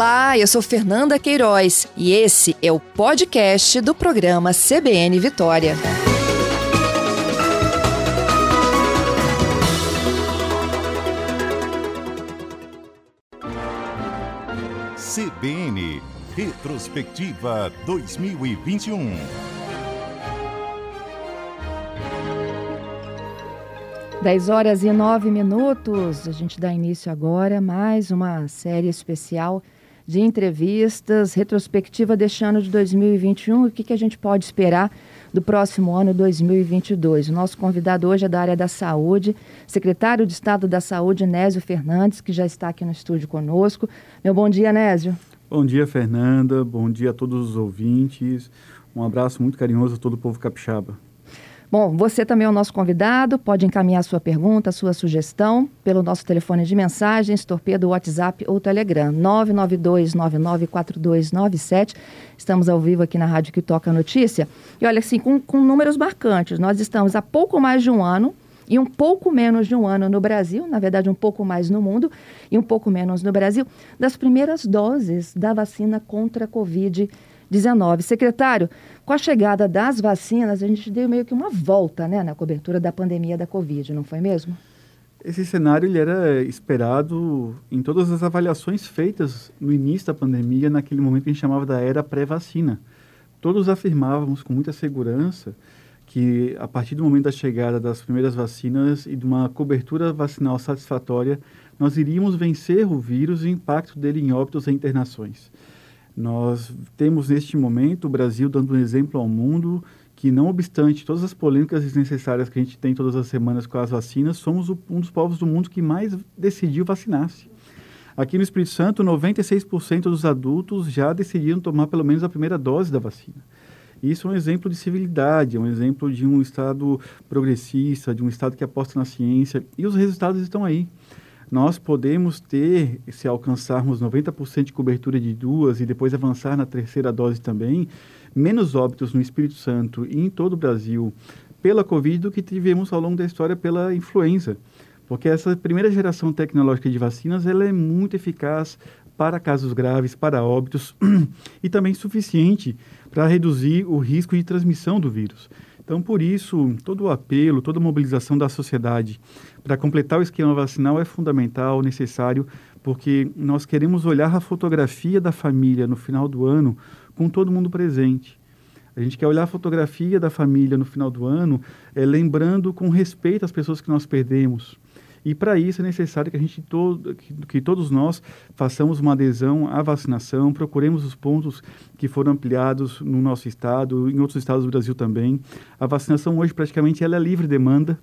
Olá, eu sou Fernanda Queiroz e esse é o podcast do programa CBN Vitória. CBN Retrospectiva 2021. Dez horas e nove minutos. A gente dá início agora a mais uma série especial de entrevistas, retrospectiva deste ano de 2021. O que, que a gente pode esperar do próximo ano 2022? O nosso convidado hoje é da área da saúde, secretário de Estado da Saúde, Nésio Fernandes, que já está aqui no estúdio conosco. Meu bom dia, Nésio. Bom dia, Fernanda. Bom dia a todos os ouvintes. Um abraço muito carinhoso a todo o povo capixaba. Bom, você também é o nosso convidado, pode encaminhar sua pergunta, sua sugestão pelo nosso telefone de mensagens, torpedo, WhatsApp ou Telegram, 992994297. Estamos ao vivo aqui na Rádio que Toca Notícia. E olha, assim, com, com números marcantes, nós estamos há pouco mais de um ano e um pouco menos de um ano no Brasil, na verdade um pouco mais no mundo e um pouco menos no Brasil, das primeiras doses da vacina contra a Covid-19. 19. Secretário, com a chegada das vacinas, a gente deu meio que uma volta né, na cobertura da pandemia da Covid, não foi mesmo? Esse cenário ele era esperado em todas as avaliações feitas no início da pandemia, naquele momento que a gente chamava da era pré-vacina. Todos afirmávamos com muita segurança que, a partir do momento da chegada das primeiras vacinas e de uma cobertura vacinal satisfatória, nós iríamos vencer o vírus e o impacto dele em óbitos e internações. Nós temos neste momento o Brasil dando um exemplo ao mundo que, não obstante todas as polêmicas desnecessárias que a gente tem todas as semanas com as vacinas, somos um dos povos do mundo que mais decidiu vacinar-se. Aqui no Espírito Santo, 96% dos adultos já decidiram tomar pelo menos a primeira dose da vacina. Isso é um exemplo de civilidade, é um exemplo de um Estado progressista, de um Estado que aposta na ciência, e os resultados estão aí nós podemos ter, se alcançarmos 90% de cobertura de duas e depois avançar na terceira dose também, menos óbitos no Espírito Santo e em todo o Brasil pela Covid do que tivemos ao longo da história pela influenza. Porque essa primeira geração tecnológica de vacinas ela é muito eficaz para casos graves, para óbitos e também suficiente para reduzir o risco de transmissão do vírus. Então, por isso, todo o apelo, toda a mobilização da sociedade para completar o esquema vacinal é fundamental, necessário, porque nós queremos olhar a fotografia da família no final do ano com todo mundo presente. A gente quer olhar a fotografia da família no final do ano, é, lembrando com respeito as pessoas que nós perdemos. E para isso é necessário que a gente todo, que, que, todos nós façamos uma adesão à vacinação, procuremos os pontos que foram ampliados no nosso estado, em outros estados do Brasil também. A vacinação hoje praticamente ela é livre demanda.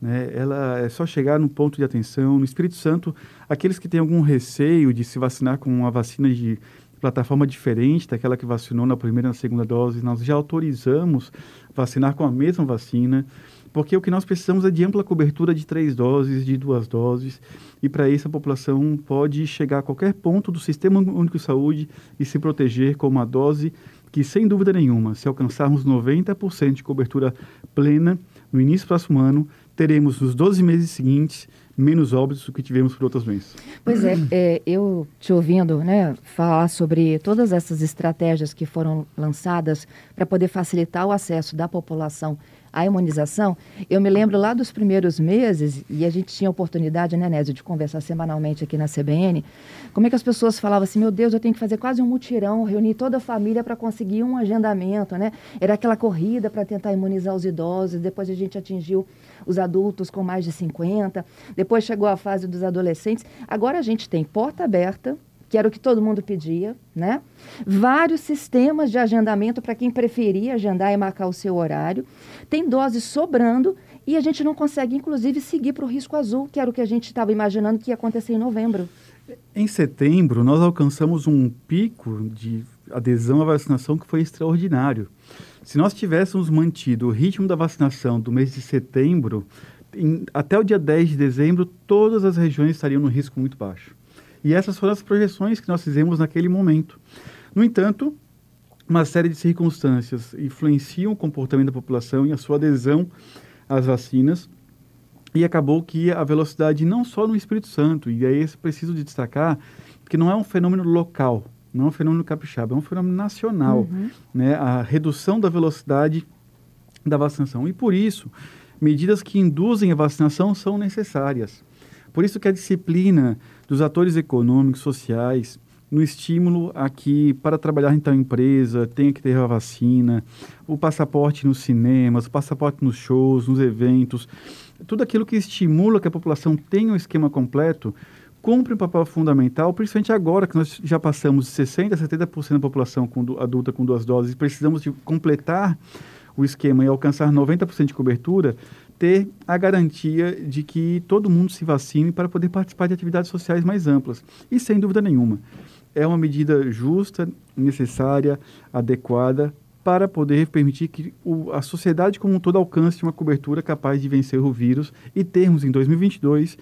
Né? Ela é só chegar no ponto de atenção. No Espírito Santo, aqueles que têm algum receio de se vacinar com uma vacina de plataforma diferente daquela que vacinou na primeira e na segunda dose, nós já autorizamos vacinar com a mesma vacina. Porque o que nós precisamos é de ampla cobertura de três doses, de duas doses, e para isso a população pode chegar a qualquer ponto do Sistema Único de Saúde e se proteger com uma dose que, sem dúvida nenhuma, se alcançarmos 90% de cobertura plena no início do próximo ano, teremos nos 12 meses seguintes menos óbitos do que tivemos por outras doenças. Pois é, é, eu te ouvindo né, falar sobre todas essas estratégias que foram lançadas para poder facilitar o acesso da população à imunização, eu me lembro lá dos primeiros meses, e a gente tinha oportunidade, né, Nésio, de conversar semanalmente aqui na CBN, como é que as pessoas falavam assim, meu Deus, eu tenho que fazer quase um mutirão, reunir toda a família para conseguir um agendamento, né? Era aquela corrida para tentar imunizar os idosos, depois a gente atingiu os adultos com mais de 50, depois chegou a fase dos adolescentes. Agora a gente tem porta aberta, que era o que todo mundo pedia, né? Vários sistemas de agendamento para quem preferia agendar e marcar o seu horário. Tem doses sobrando e a gente não consegue, inclusive, seguir para o risco azul, que era o que a gente estava imaginando que ia acontecer em novembro. Em setembro, nós alcançamos um pico de adesão à vacinação que foi extraordinário. Se nós tivéssemos mantido o ritmo da vacinação do mês de setembro, em, até o dia 10 de dezembro, todas as regiões estariam no risco muito baixo. E essas foram as projeções que nós fizemos naquele momento. No entanto, uma série de circunstâncias influenciam o comportamento da população e a sua adesão às vacinas. E acabou que a velocidade, não só no Espírito Santo, e aí é preciso de destacar porque não é um fenômeno local, não é um fenômeno capixaba, é um fenômeno nacional, Uhum. né? A redução da velocidade da vacinação. E por isso, medidas que induzem a vacinação são necessárias. Por isso que a disciplina dos atores econômicos, sociais, no estímulo a que, para trabalhar em tal empresa, tenha que ter a vacina, o passaporte nos cinemas, o passaporte nos shows, nos eventos, tudo aquilo que estimula que a população tenha um esquema completo, cumpre um papel fundamental, principalmente agora que nós já passamos de 60% a 70% da população adulta com duas doses e precisamos de completar o esquema e alcançar 90% de cobertura, ter a garantia de que todo mundo se vacine para poder participar de atividades sociais mais amplas. E sem dúvida nenhuma, é uma medida justa, necessária, adequada para poder permitir que o, a sociedade como um todo alcance uma cobertura capaz de vencer o vírus e termos em 2022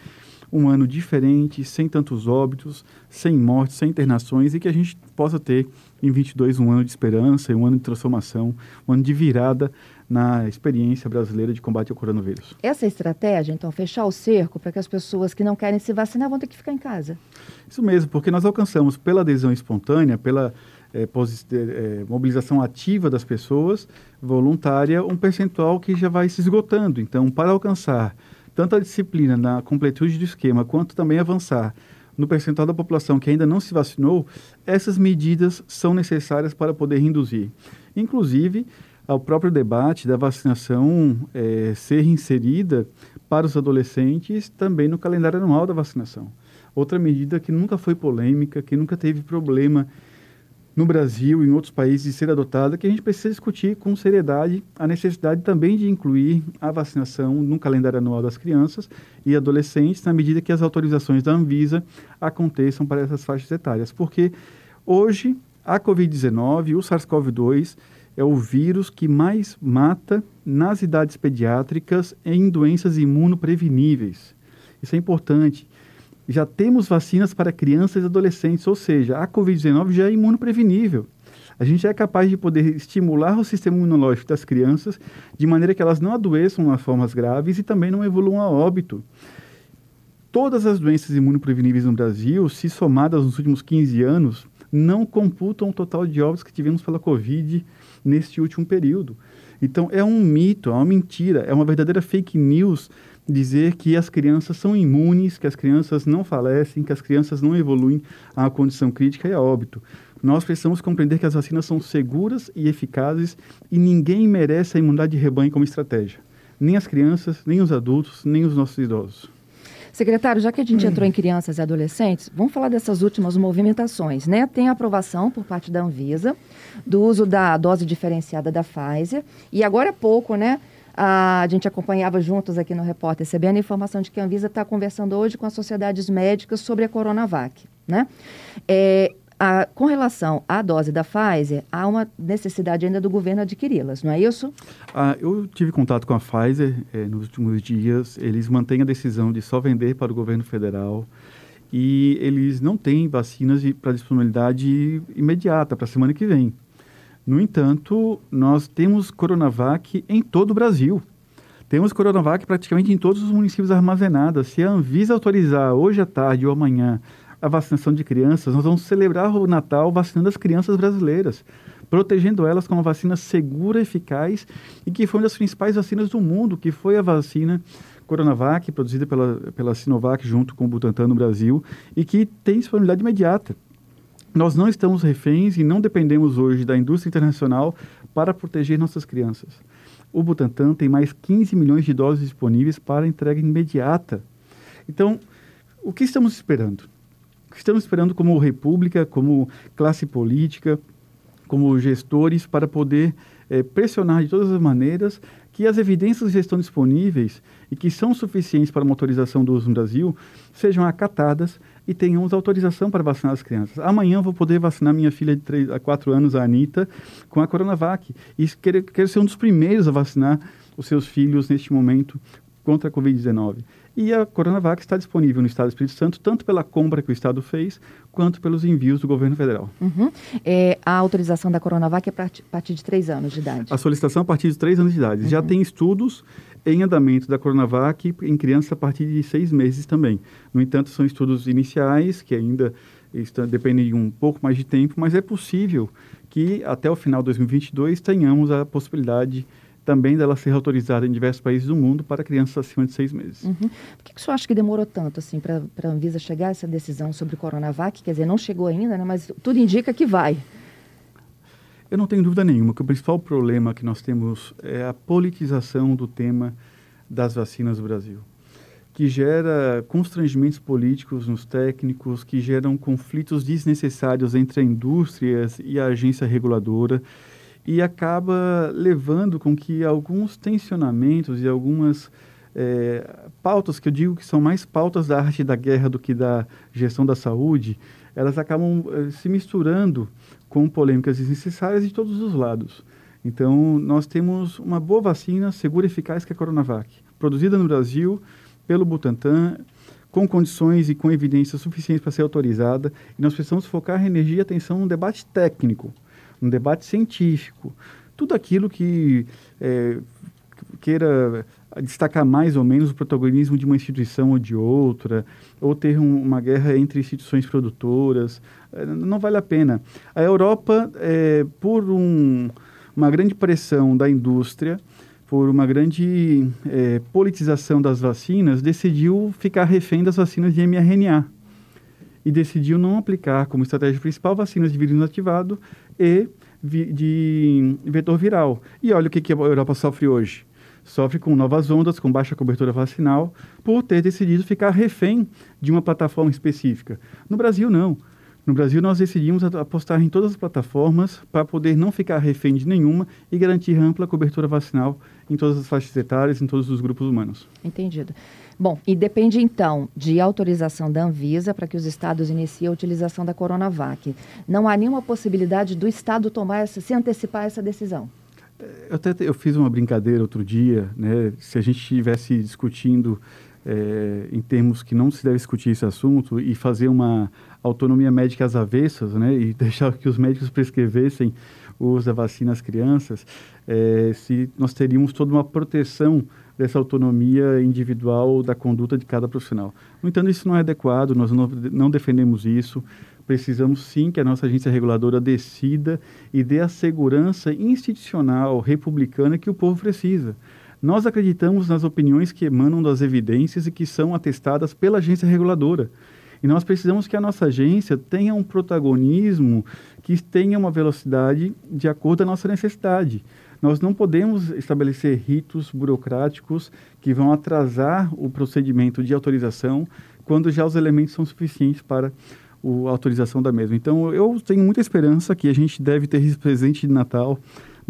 um ano diferente, sem tantos óbitos, sem mortes, sem internações e que a gente possa ter em 22 um ano de esperança, um ano de transformação, um ano de virada na experiência brasileira de combate ao coronavírus. Essa estratégia, então, fechar o cerco para que as pessoas que não querem se vacinar vão ter que ficar em casa. Isso mesmo, porque nós alcançamos pela adesão espontânea, pela posi- eh, mobilização ativa das pessoas, voluntária, um percentual que já vai se esgotando. Então, para alcançar tanto a disciplina na completude do esquema, quanto também avançar no percentual da população que ainda não se vacinou, essas medidas são necessárias para poder induzir. Inclusive, ao próprio debate da vacinação eh, ser inserida para os adolescentes também no calendário anual da vacinação. Outra medida que nunca foi polêmica, que nunca teve problema no Brasil e em outros países de ser adotada, que a gente precisa discutir com seriedade a necessidade também de incluir a vacinação no calendário anual das crianças e adolescentes, na medida que as autorizações da Anvisa aconteçam para essas faixas etárias. Porque hoje a Covid-19, o SARS-CoV-2, é o vírus que mais mata nas idades pediátricas em doenças imunopreveníveis. Isso é importante já temos vacinas para crianças e adolescentes, ou seja, a Covid-19 já é imunoprevenível. A gente é capaz de poder estimular o sistema imunológico das crianças de maneira que elas não adoeçam nas formas graves e também não evoluam a óbito. Todas as doenças imunopreveníveis no Brasil, se somadas nos últimos 15 anos, não computam o total de óbitos que tivemos pela Covid neste último período. Então, é um mito, é uma mentira, é uma verdadeira fake news dizer que as crianças são imunes, que as crianças não falecem, que as crianças não evoluem à condição crítica e a óbito. Nós precisamos compreender que as vacinas são seguras e eficazes e ninguém merece a imunidade de rebanho como estratégia. Nem as crianças, nem os adultos, nem os nossos idosos. Secretário, já que a gente entrou em crianças e adolescentes, vamos falar dessas últimas movimentações, né? Tem a aprovação por parte da Anvisa do uso da dose diferenciada da Pfizer e agora é pouco, né? A gente acompanhava juntos aqui no Repórter CBN a informação de que a Anvisa está conversando hoje com as sociedades médicas sobre a Coronavac, né? É, a, com relação à dose da Pfizer, há uma necessidade ainda do governo adquiri-las, não é isso? Ah, eu tive contato com a Pfizer eh, nos últimos dias. Eles mantêm a decisão de só vender para o governo federal e eles não têm vacinas para disponibilidade imediata, para a semana que vem. No entanto, nós temos Coronavac em todo o Brasil. Temos Coronavac praticamente em todos os municípios armazenadas. Se a Anvisa autorizar hoje à tarde ou amanhã a vacinação de crianças, nós vamos celebrar o Natal vacinando as crianças brasileiras, protegendo elas com uma vacina segura, eficaz e que foi uma das principais vacinas do mundo, que foi a vacina Coronavac, produzida pela, pela Sinovac junto com o Butantan no Brasil e que tem disponibilidade imediata. Nós não estamos reféns e não dependemos hoje da indústria internacional para proteger nossas crianças. O Butantan tem mais 15 milhões de doses disponíveis para entrega imediata. Então, o que estamos esperando? Que estamos esperando como república, como classe política, como gestores, para poder eh, pressionar de todas as maneiras que as evidências que estão disponíveis e que são suficientes para uma autorização do uso no Brasil sejam acatadas e tenhamos autorização para vacinar as crianças. Amanhã vou poder vacinar minha filha de 3 a 4 anos, a Anitta, com a Coronavac. E quero, quero ser um dos primeiros a vacinar os seus filhos neste momento contra a Covid-19. E a Coronavac está disponível no Estado do Espírito Santo, tanto pela compra que o Estado fez, quanto pelos envios do governo federal. Uhum. É, a autorização da Coronavac é a partir de três anos de idade. A solicitação a partir de três anos de idade. Uhum. Já tem estudos em andamento da Coronavac em crianças a partir de seis meses também. No entanto, são estudos iniciais que ainda Está, depende de um pouco mais de tempo, mas é possível que até o final de 2022 tenhamos a possibilidade também dela ser autorizada em diversos países do mundo para crianças acima de seis meses. Uhum. Por que, que o senhor acha que demorou tanto assim para a Anvisa chegar a essa decisão sobre o Coronavac? Quer dizer, não chegou ainda, né, mas tudo indica que vai. Eu não tenho dúvida nenhuma que o principal problema que nós temos é a politização do tema das vacinas no Brasil, que gera constrangimentos políticos nos técnicos, que geram conflitos desnecessários entre a indústria e a agência reguladora e acaba levando com que alguns tensionamentos e algumas é, pautas que eu digo que são mais pautas da arte da guerra do que da gestão da saúde, elas acabam é, se misturando com polêmicas desnecessárias de todos os lados. Então, nós temos uma boa vacina, segura e eficaz, que é a Coronavac, produzida no Brasil pelo Butantan, com condições e com evidências suficientes para ser autorizada, e nós precisamos focar energia e atenção no debate técnico, no debate científico. Tudo aquilo que é, queira destacar mais ou menos o protagonismo de uma instituição ou de outra, ou ter um, uma guerra entre instituições produtoras, é, não vale a pena. A Europa, é, por um, uma grande pressão da indústria, por uma grande é, politização das vacinas, decidiu ficar refém das vacinas de mRNA e decidiu não aplicar como estratégia principal vacinas de vírus inativado e vi, de vetor viral. E olha o que, que a Europa sofre hoje sofre com novas ondas, com baixa cobertura vacinal, por ter decidido ficar refém de uma plataforma específica. No Brasil, não. No Brasil, nós decidimos apostar em todas as plataformas para poder não ficar refém de nenhuma e garantir ampla cobertura vacinal em todas as faixas etárias, em todos os grupos humanos. Entendido. Bom, e depende então de autorização da Anvisa para que os estados iniciem a utilização da Coronavac. Não há nenhuma possibilidade do estado tomar essa, se antecipar essa decisão. Eu até eu fiz uma brincadeira outro dia, né? Se a gente estivesse discutindo é, em termos que não se deve discutir esse assunto e fazer uma autonomia médica às avessas, né? E deixar que os médicos prescrevessem o uso da vacina às crianças, é, se nós teríamos toda uma proteção dessa autonomia individual da conduta de cada profissional. No entanto, isso não é adequado, nós não, não defendemos isso precisamos sim que a nossa agência reguladora decida e dê a segurança institucional republicana que o povo precisa. Nós acreditamos nas opiniões que emanam das evidências e que são atestadas pela agência reguladora. E nós precisamos que a nossa agência tenha um protagonismo que tenha uma velocidade de acordo com a nossa necessidade. Nós não podemos estabelecer ritos burocráticos que vão atrasar o procedimento de autorização quando já os elementos são suficientes para o, a autorização da mesma. Então, eu tenho muita esperança que a gente deve ter esse presente de Natal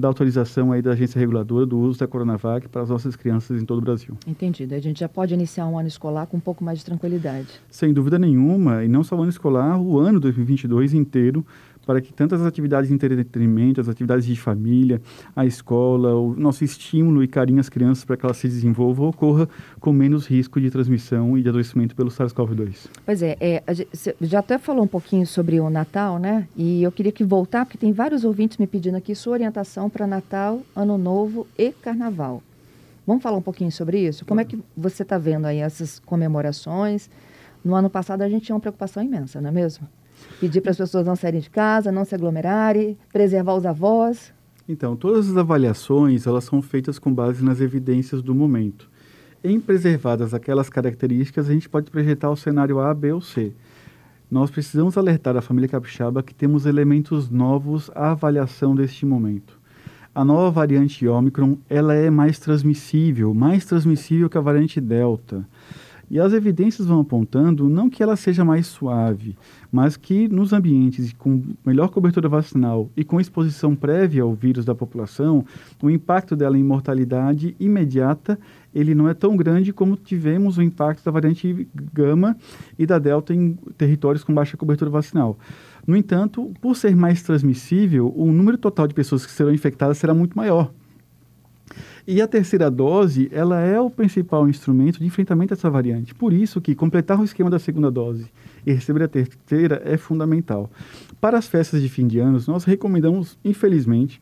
da autorização aí da agência reguladora do uso da Coronavac para as nossas crianças em todo o Brasil. Entendido. A gente já pode iniciar um ano escolar com um pouco mais de tranquilidade. Sem dúvida nenhuma, e não só o ano escolar, o ano 2022 inteiro para que tantas atividades de entretenimento, as atividades de família, a escola, o nosso estímulo e carinho às crianças para que elas se desenvolvam ocorra com menos risco de transmissão e de adoecimento pelo SARS-CoV-2. Pois é, é gente, já até falou um pouquinho sobre o Natal, né? E eu queria que voltar, porque tem vários ouvintes me pedindo aqui sua orientação para Natal, Ano Novo e Carnaval. Vamos falar um pouquinho sobre isso? Como é que você está vendo aí essas comemorações? No ano passado a gente tinha uma preocupação imensa, não é mesmo? Pedir para as pessoas não saírem de casa, não se aglomerarem, preservar os avós. Então, todas as avaliações, elas são feitas com base nas evidências do momento. Em preservadas aquelas características, a gente pode projetar o cenário A, B ou C. Nós precisamos alertar a família capixaba que temos elementos novos à avaliação deste momento. A nova variante Ômicron, ela é mais transmissível, mais transmissível que a variante Delta. E as evidências vão apontando não que ela seja mais suave, mas que nos ambientes com melhor cobertura vacinal e com exposição prévia ao vírus da população, o impacto dela em mortalidade imediata ele não é tão grande como tivemos o impacto da variante gama e da delta em territórios com baixa cobertura vacinal. No entanto, por ser mais transmissível, o número total de pessoas que serão infectadas será muito maior. E a terceira dose, ela é o principal instrumento de enfrentamento dessa variante. Por isso que completar o esquema da segunda dose e receber a terceira é fundamental. Para as festas de fim de anos, nós recomendamos, infelizmente,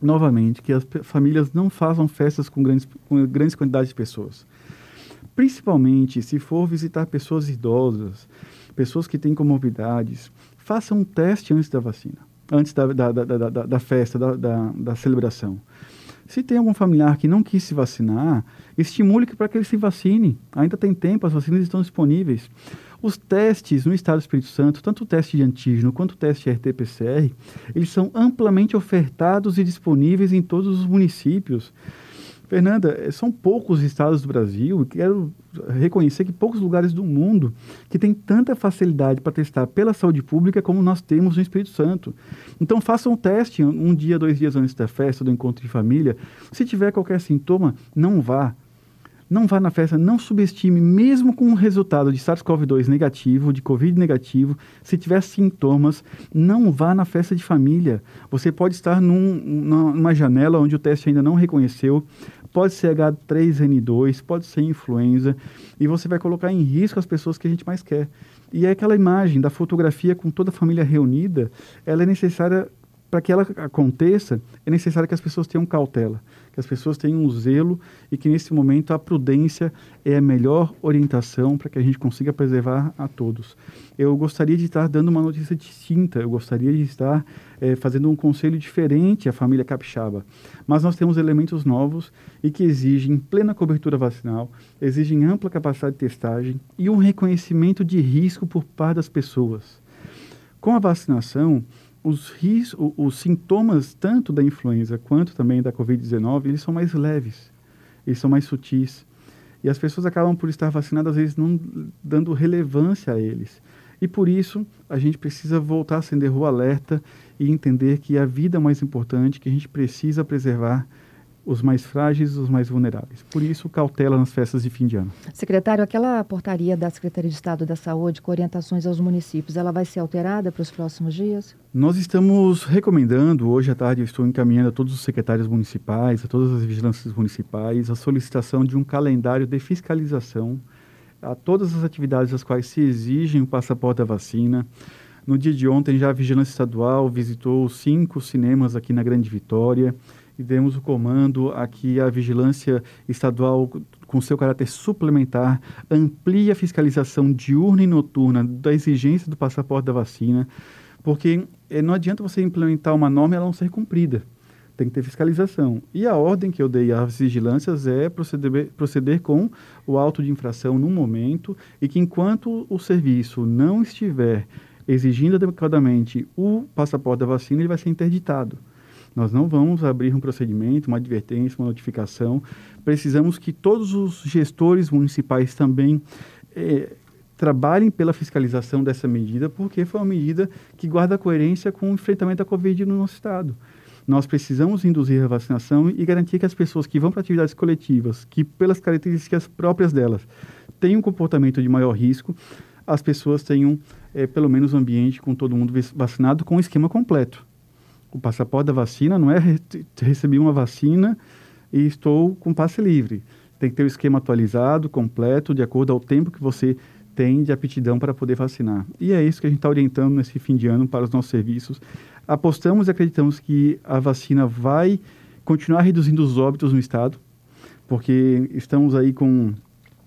novamente, que as famílias não façam festas com grandes, com grandes quantidades de pessoas. Principalmente se for visitar pessoas idosas, pessoas que têm comorbidades, façam um teste antes da vacina, antes da, da, da, da, da festa, da, da, da celebração. Se tem algum familiar que não quis se vacinar, estimule para que ele se vacine. Ainda tem tempo, as vacinas estão disponíveis. Os testes no Estado do Espírito Santo, tanto o teste de antígeno quanto o teste RT-PCR, eles são amplamente ofertados e disponíveis em todos os municípios. Fernanda, eh, são poucos estados do Brasil, quero reconhecer que poucos lugares do mundo que têm tanta facilidade para testar pela saúde pública como nós temos no Espírito Santo. Então façam um teste um dia, dois dias antes da festa, do encontro de família. Se tiver qualquer sintoma, não vá. Não vá na festa, não subestime, mesmo com o resultado de SARS-CoV-2 negativo, de Covid negativo, se tiver sintomas, não vá na festa de família. Você pode estar num, numa janela onde o teste ainda não reconheceu, pode ser H3N2, pode ser influenza, e você vai colocar em risco as pessoas que a gente mais quer. E é aquela imagem da fotografia com toda a família reunida, ela é necessária para que ela aconteça, é necessário que as pessoas tenham cautela, que as pessoas tenham um zelo e que nesse momento a prudência é a melhor orientação para que a gente consiga preservar a todos. Eu gostaria de estar dando uma notícia distinta, eu gostaria de estar é, fazendo um conselho diferente à família capixaba, mas nós temos elementos novos e que exigem plena cobertura vacinal, exigem ampla capacidade de testagem e um reconhecimento de risco por parte das pessoas. Com a vacinação, os, ris, os sintomas tanto da influenza quanto também da Covid-19, eles são mais leves, eles são mais sutis. E as pessoas acabam por estar vacinadas, às vezes não dando relevância a eles. E por isso, a gente precisa voltar a acender o alerta e entender que a vida é mais importante, que a gente precisa preservar os mais frágeis, os mais vulneráveis. Por isso, cautela nas festas de fim de ano. Secretário, aquela portaria da Secretaria de Estado da Saúde com orientações aos municípios, ela vai ser alterada para os próximos dias? Nós estamos recomendando, hoje à tarde eu estou encaminhando a todos os secretários municipais, a todas as vigilâncias municipais, a solicitação de um calendário de fiscalização a todas as atividades às quais se exigem o passaporte da vacina. No dia de ontem, já a Vigilância Estadual visitou cinco cinemas aqui na Grande Vitória e demos o comando a que a vigilância estadual, com seu caráter suplementar, amplie a fiscalização diurna e noturna da exigência do passaporte da vacina, porque eh, não adianta você implementar uma norma e ela não ser cumprida. Tem que ter fiscalização. E a ordem que eu dei às vigilâncias é proceder, proceder com o auto de infração no momento e que enquanto o serviço não estiver exigindo adequadamente o passaporte da vacina, ele vai ser interditado. Nós não vamos abrir um procedimento, uma advertência, uma notificação. Precisamos que todos os gestores municipais também eh, trabalhem pela fiscalização dessa medida, porque foi uma medida que guarda coerência com o enfrentamento da Covid no nosso Estado. Nós precisamos induzir a vacinação e garantir que as pessoas que vão para atividades coletivas, que pelas características próprias delas, têm um comportamento de maior risco, as pessoas tenham é, pelo menos um ambiente com todo mundo vacinado com o esquema completo o passaporte da vacina não é re receber uma vacina e estou com passe livre. Tem que ter o esquema atualizado, completo, de acordo ao tempo que você tem de aptidão para poder vacinar. E é isso que a gente está orientando nesse fim de ano para os nossos serviços. Apostamos e acreditamos que a vacina vai continuar reduzindo os óbitos no estado, porque estamos aí com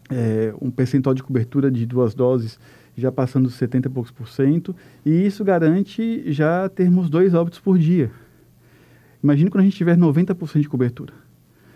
é, um percentual de cobertura de duas doses já passando dos 70 e poucos por cento, e isso garante já termos dois óbitos por dia. Imagine quando a gente tiver 90% de cobertura.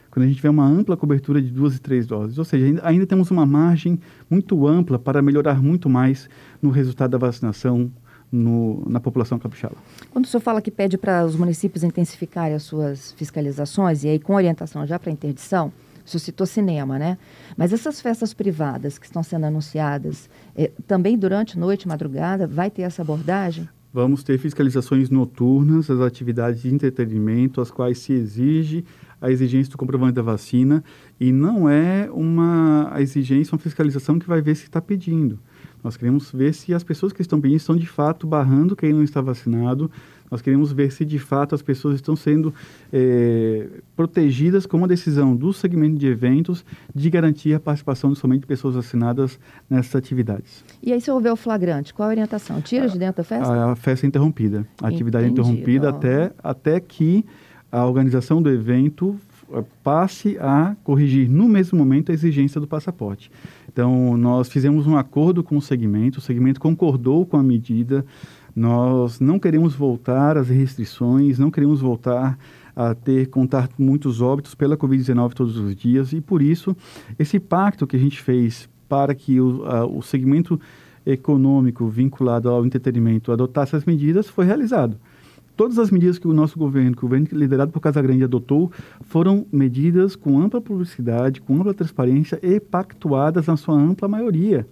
Quando a gente tiver uma ampla cobertura de duas e três doses. Ou seja, ainda, ainda temos uma margem muito ampla para melhorar muito mais no resultado da vacinação no, na população capixaba. Quando o senhor fala que pede para os municípios intensificarem as suas fiscalizações, e aí com orientação já para interdição, você citou cinema, né? Mas essas festas privadas que estão sendo anunciadas, eh, também durante noite, madrugada, vai ter essa abordagem? Vamos ter fiscalizações noturnas, as atividades de entretenimento, as quais se exige a exigência do comprovante da vacina e não é uma exigência, uma fiscalização que vai ver se está pedindo. Nós queremos ver se as pessoas que estão pedindo estão de fato barrando quem não está vacinado, nós queremos ver se de fato as pessoas estão sendo é, protegidas com a decisão do segmento de eventos de garantir a participação somente de pessoas vacinadas nessas atividades. E aí, se houver o flagrante, qual a orientação? Tira de dentro da festa? A, a festa é interrompida. A atividade é interrompida até, até que a organização do evento passe a corrigir no mesmo momento a exigência do passaporte. Então, nós fizemos um acordo com o segmento, o segmento concordou com a medida, nós não queremos voltar às restrições, não queremos voltar a ter contar muitos óbitos pela Covid-19 todos os dias e por isso esse pacto que a gente fez para que o, a, o segmento econômico vinculado ao entretenimento adotasse as medidas foi realizado. Todas as medidas que o nosso governo, que o governo liderado por Casagrande adotou, foram medidas com ampla publicidade, com ampla transparência e pactuadas na sua ampla maioria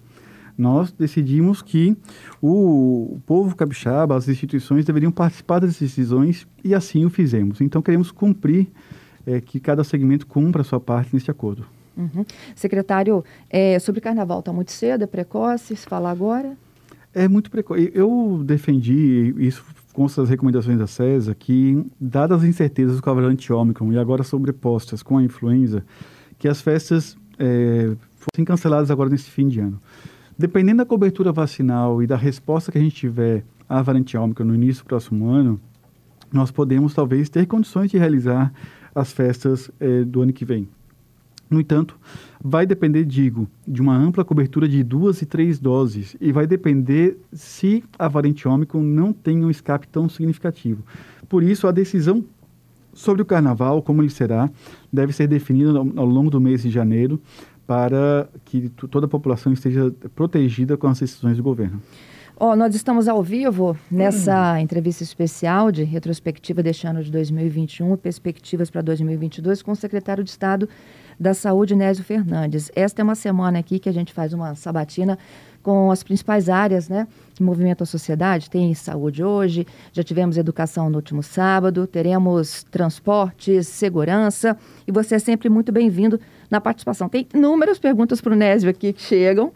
nós decidimos que o, povo capixaba, as instituições deveriam participar das decisões e assim o fizemos. Então queremos cumprir é, que cada segmento cumpra a sua parte neste acordo. Uhum. Secretário, é, sobre carnaval está muito cedo, é precoce, se falar agora? É muito precoce. Eu defendi isso com as recomendações da CESA que, dadas as incertezas com a variante Ômicron e agora sobrepostas com a influenza, que as festas é, fossem canceladas agora nesse fim de ano. Dependendo da cobertura vacinal e da resposta que a gente tiver à variante no início do próximo ano, nós podemos talvez ter condições de realizar as festas eh, do ano que vem. No entanto, vai depender, digo, de uma ampla cobertura de duas e três doses e vai depender se a variante Ômicron não tem um escape tão significativo. Por isso, a decisão sobre o carnaval, como ele será, deve ser definida ao longo do mês de janeiro, para que toda a população esteja protegida com as decisões do governo. Oh, nós estamos ao vivo nessa hum. entrevista especial de retrospectiva deste ano de 2021 perspectivas para 2022 com o secretário de Estado da Saúde, Nésio Fernandes. Esta é uma semana aqui que a gente faz uma sabatina com as principais áreas né, que movimentam a sociedade. Tem saúde hoje, já tivemos educação no último sábado, teremos transportes, segurança, e você é sempre muito bem-vindo na participação. Tem inúmeras perguntas para o Nésio aqui que chegam,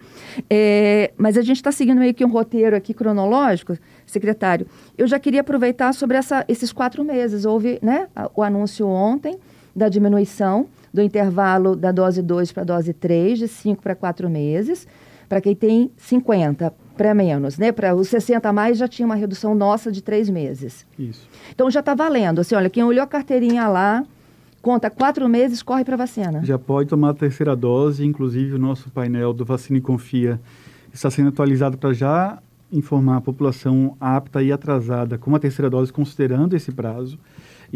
é, mas a gente está seguindo meio que um roteiro aqui cronológico, secretário. Eu já queria aproveitar sobre essa, esses quatro meses. Houve né, o anúncio ontem da diminuição do intervalo da dose 2 para a dose 3, de 5 para 4 meses para quem tem 50 para menos, né? Para os 60 a mais já tinha uma redução nossa de três meses. Isso. Então já está valendo. Assim, olha, quem olhou a carteirinha lá, conta quatro meses, corre para vacina. Já pode tomar a terceira dose, inclusive o nosso painel do Vacina e Confia está sendo atualizado para já informar a população apta e atrasada com a terceira dose, considerando esse prazo.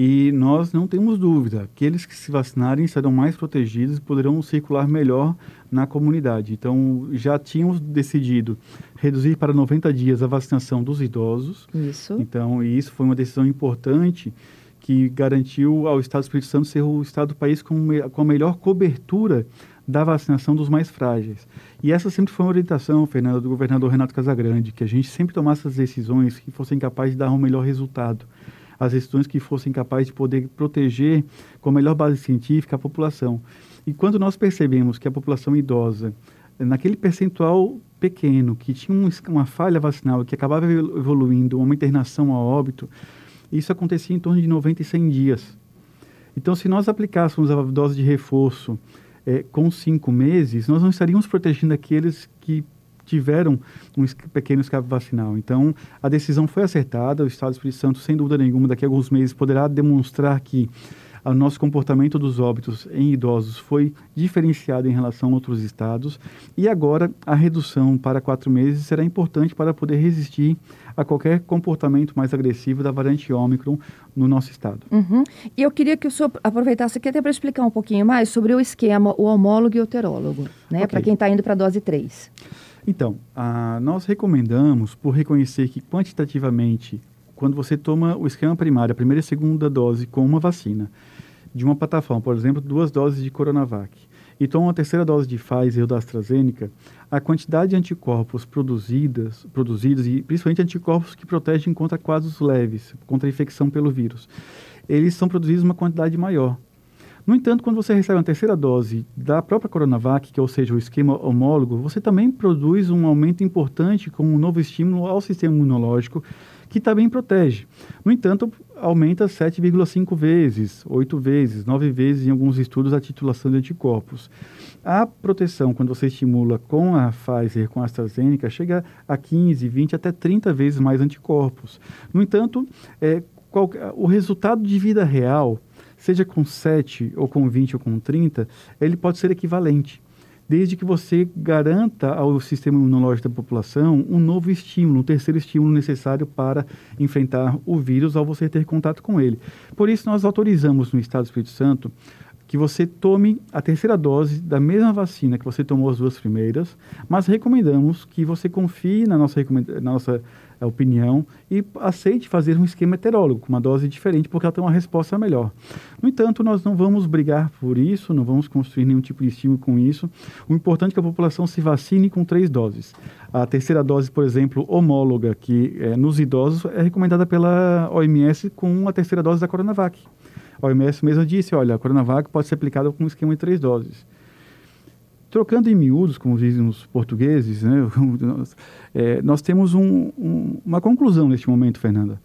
E nós não temos dúvida, aqueles que se vacinarem serão mais protegidos e poderão circular melhor na comunidade. Então, já tínhamos decidido reduzir para 90 dias a vacinação dos idosos. Isso. Então, e isso foi uma decisão importante que garantiu ao Estado do Espírito Santo ser o estado do país com, com a melhor cobertura da vacinação dos mais frágeis. E essa sempre foi uma orientação, Fernando, do governador Renato Casagrande, que a gente sempre tomasse as decisões que fossem capazes de dar um melhor resultado as decisões que fossem capazes de poder proteger com a melhor base científica a população. E quando nós percebemos que a população idosa, naquele percentual pequeno, que tinha um, uma falha vacinal, que acabava evoluindo, uma internação a óbito, isso acontecia em torno de 90 e 100 dias. Então, se nós aplicássemos a dose de reforço é, com cinco meses, nós não estaríamos protegendo aqueles que tiveram um pequeno escape vacinal. Então, a decisão foi acertada. O Estado do Espírito Santo, sem dúvida nenhuma, daqui a alguns meses poderá demonstrar que o nosso comportamento dos óbitos em idosos foi diferenciado em relação a outros estados e agora a redução para quatro meses será importante para poder resistir a qualquer comportamento mais agressivo da variante Ômicron no nosso estado. Uhum. E eu queria que o senhor aproveitasse aqui até para explicar um pouquinho mais sobre o esquema, o homólogo e o heterólogo, né? Okay. Para quem está indo para a dose 3. Então, a, nós recomendamos, por reconhecer que quantitativamente, quando você toma o esquema primário, a primeira e segunda dose com uma vacina, de uma plataforma, por exemplo, duas doses de Coronavac, e toma uma terceira dose de Pfizer ou da AstraZeneca, a quantidade de anticorpos produzidas, produzidos, e principalmente anticorpos que protegem contra quadros leves, contra a infecção pelo vírus, eles são produzidos uma quantidade maior. No entanto, quando você recebe uma terceira dose da própria Coronavac, que é, ou seja, o esquema homólogo, você também produz um aumento importante com um novo estímulo ao sistema imunológico, que também protege. No entanto, aumenta 7,5 vezes, 8 vezes, 9 vezes em alguns estudos a titulação de anticorpos. A proteção, quando você estimula com a Pfizer, com a AstraZeneca, chega a 15, 20, até 30 vezes mais anticorpos. No entanto, é, qual, o resultado de vida real seja com 7 ou com 20 ou com 30, ele pode ser equivalente. desde que você garanta ao sistema imunológico da população um novo estímulo, um terceiro estímulo necessário para enfrentar o vírus ao você ter contato com ele. Por isso, nós autorizamos no Estado do Espírito Santo que você tome a terceira dose da mesma vacina que você tomou as duas primeiras, mas recomendamos que você confie na nossa, na nossa opinião e aceite fazer um esquema heterólogo, com uma dose diferente, porque ela tem uma resposta melhor. No entanto, nós não vamos brigar por isso, não vamos construir nenhum tipo de estímulo com isso. O importante é que a população se vacine com três doses. A terceira dose, por exemplo, homóloga, que é, nos idosos é recomendada pela OMS com a terceira dose da Coronavac. A OMS mesmo disse, olha, a Coronavac pode ser aplicada com um esquema de três doses. Trocando em miúdos, como dizem os portugueses, né, é, nós temos um, um, uma conclusão neste momento, Fernanda.